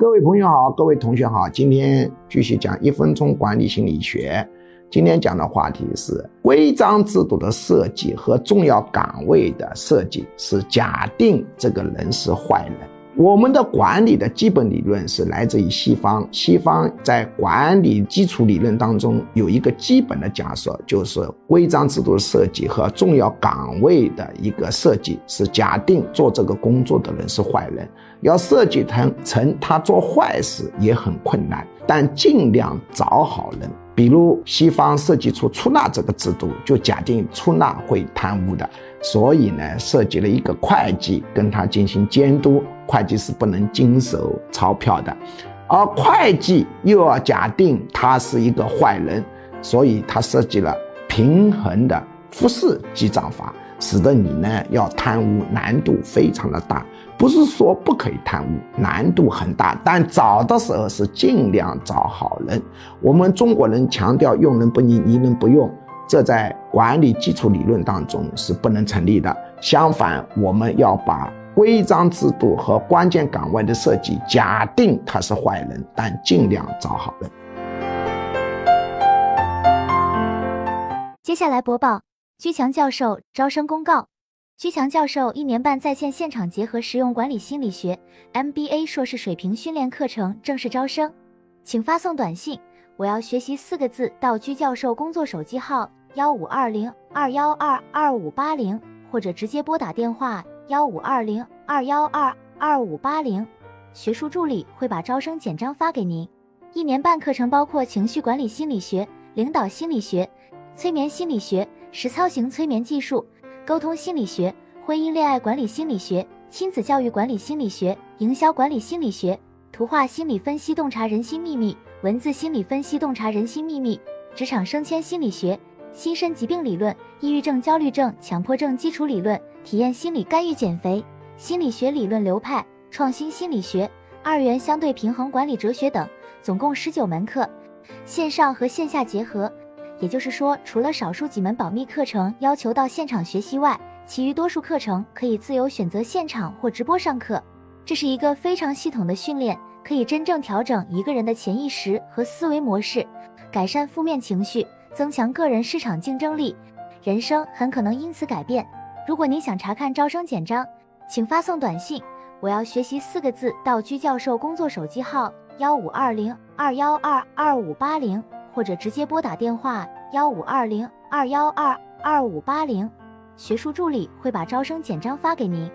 各位朋友好，各位同学好，今天继续讲一分钟管理心理学。今天讲的话题是规章制度的设计和重要岗位的设计是假定这个人是坏人。我们的管理的基本理论是来自于西方，西方在管理基础理论当中有一个基本的假设，就是规章制度的设计和重要岗位的一个设计是假定做这个工作的人是坏人，要设计成成他做坏事也很困难，但尽量找好人。比如西方设计出出纳这个制度，就假定出纳会贪污的，所以呢，设计了一个会计跟他进行监督，会计是不能经手钞票的，而会计又要假定他是一个坏人，所以他设计了平衡的复式记账法。使得你呢要贪污难度非常的大，不是说不可以贪污，难度很大，但找的时候是尽量找好人。我们中国人强调用人不疑，疑人不用，这在管理基础理论当中是不能成立的。相反，我们要把规章制度和关键岗位的设计假定他是坏人，但尽量找好人。接下来播报。居强教授招生公告：居强教授一年半在线现场结合实用管理心理学 MBA 硕士水平训练课程正式招生，请发送短信“我要学习”四个字到居教授工作手机号幺五二零二幺二二五八零，或者直接拨打电话幺五二零二幺二二五八零，学术助理会把招生简章发给您。一年半课程包括情绪管理心理学、领导心理学、催眠心理学。实操型催眠技术、沟通心理学、婚姻恋爱管理心理学、亲子教育管理心理学、营销管理心理学、图画心理分析洞察人心秘密、文字心理分析洞察人心秘密、职场升迁心理学、心身疾病理论、抑郁症、焦虑症、强迫症基础理论、体验心理干预减肥、心理学理论流派、创新心理学、二元相对平衡管理哲学等，总共十九门课，线上和线下结合。也就是说，除了少数几门保密课程要求到现场学习外，其余多数课程可以自由选择现场或直播上课。这是一个非常系统的训练，可以真正调整一个人的潜意识和思维模式，改善负面情绪，增强个人市场竞争力，人生很可能因此改变。如果您想查看招生简章，请发送短信“我要学习”四个字到居教授工作手机号幺五二零二幺二二五八零。或者直接拨打电话幺五二零二幺二二五八零，学术助理会把招生简章发给您。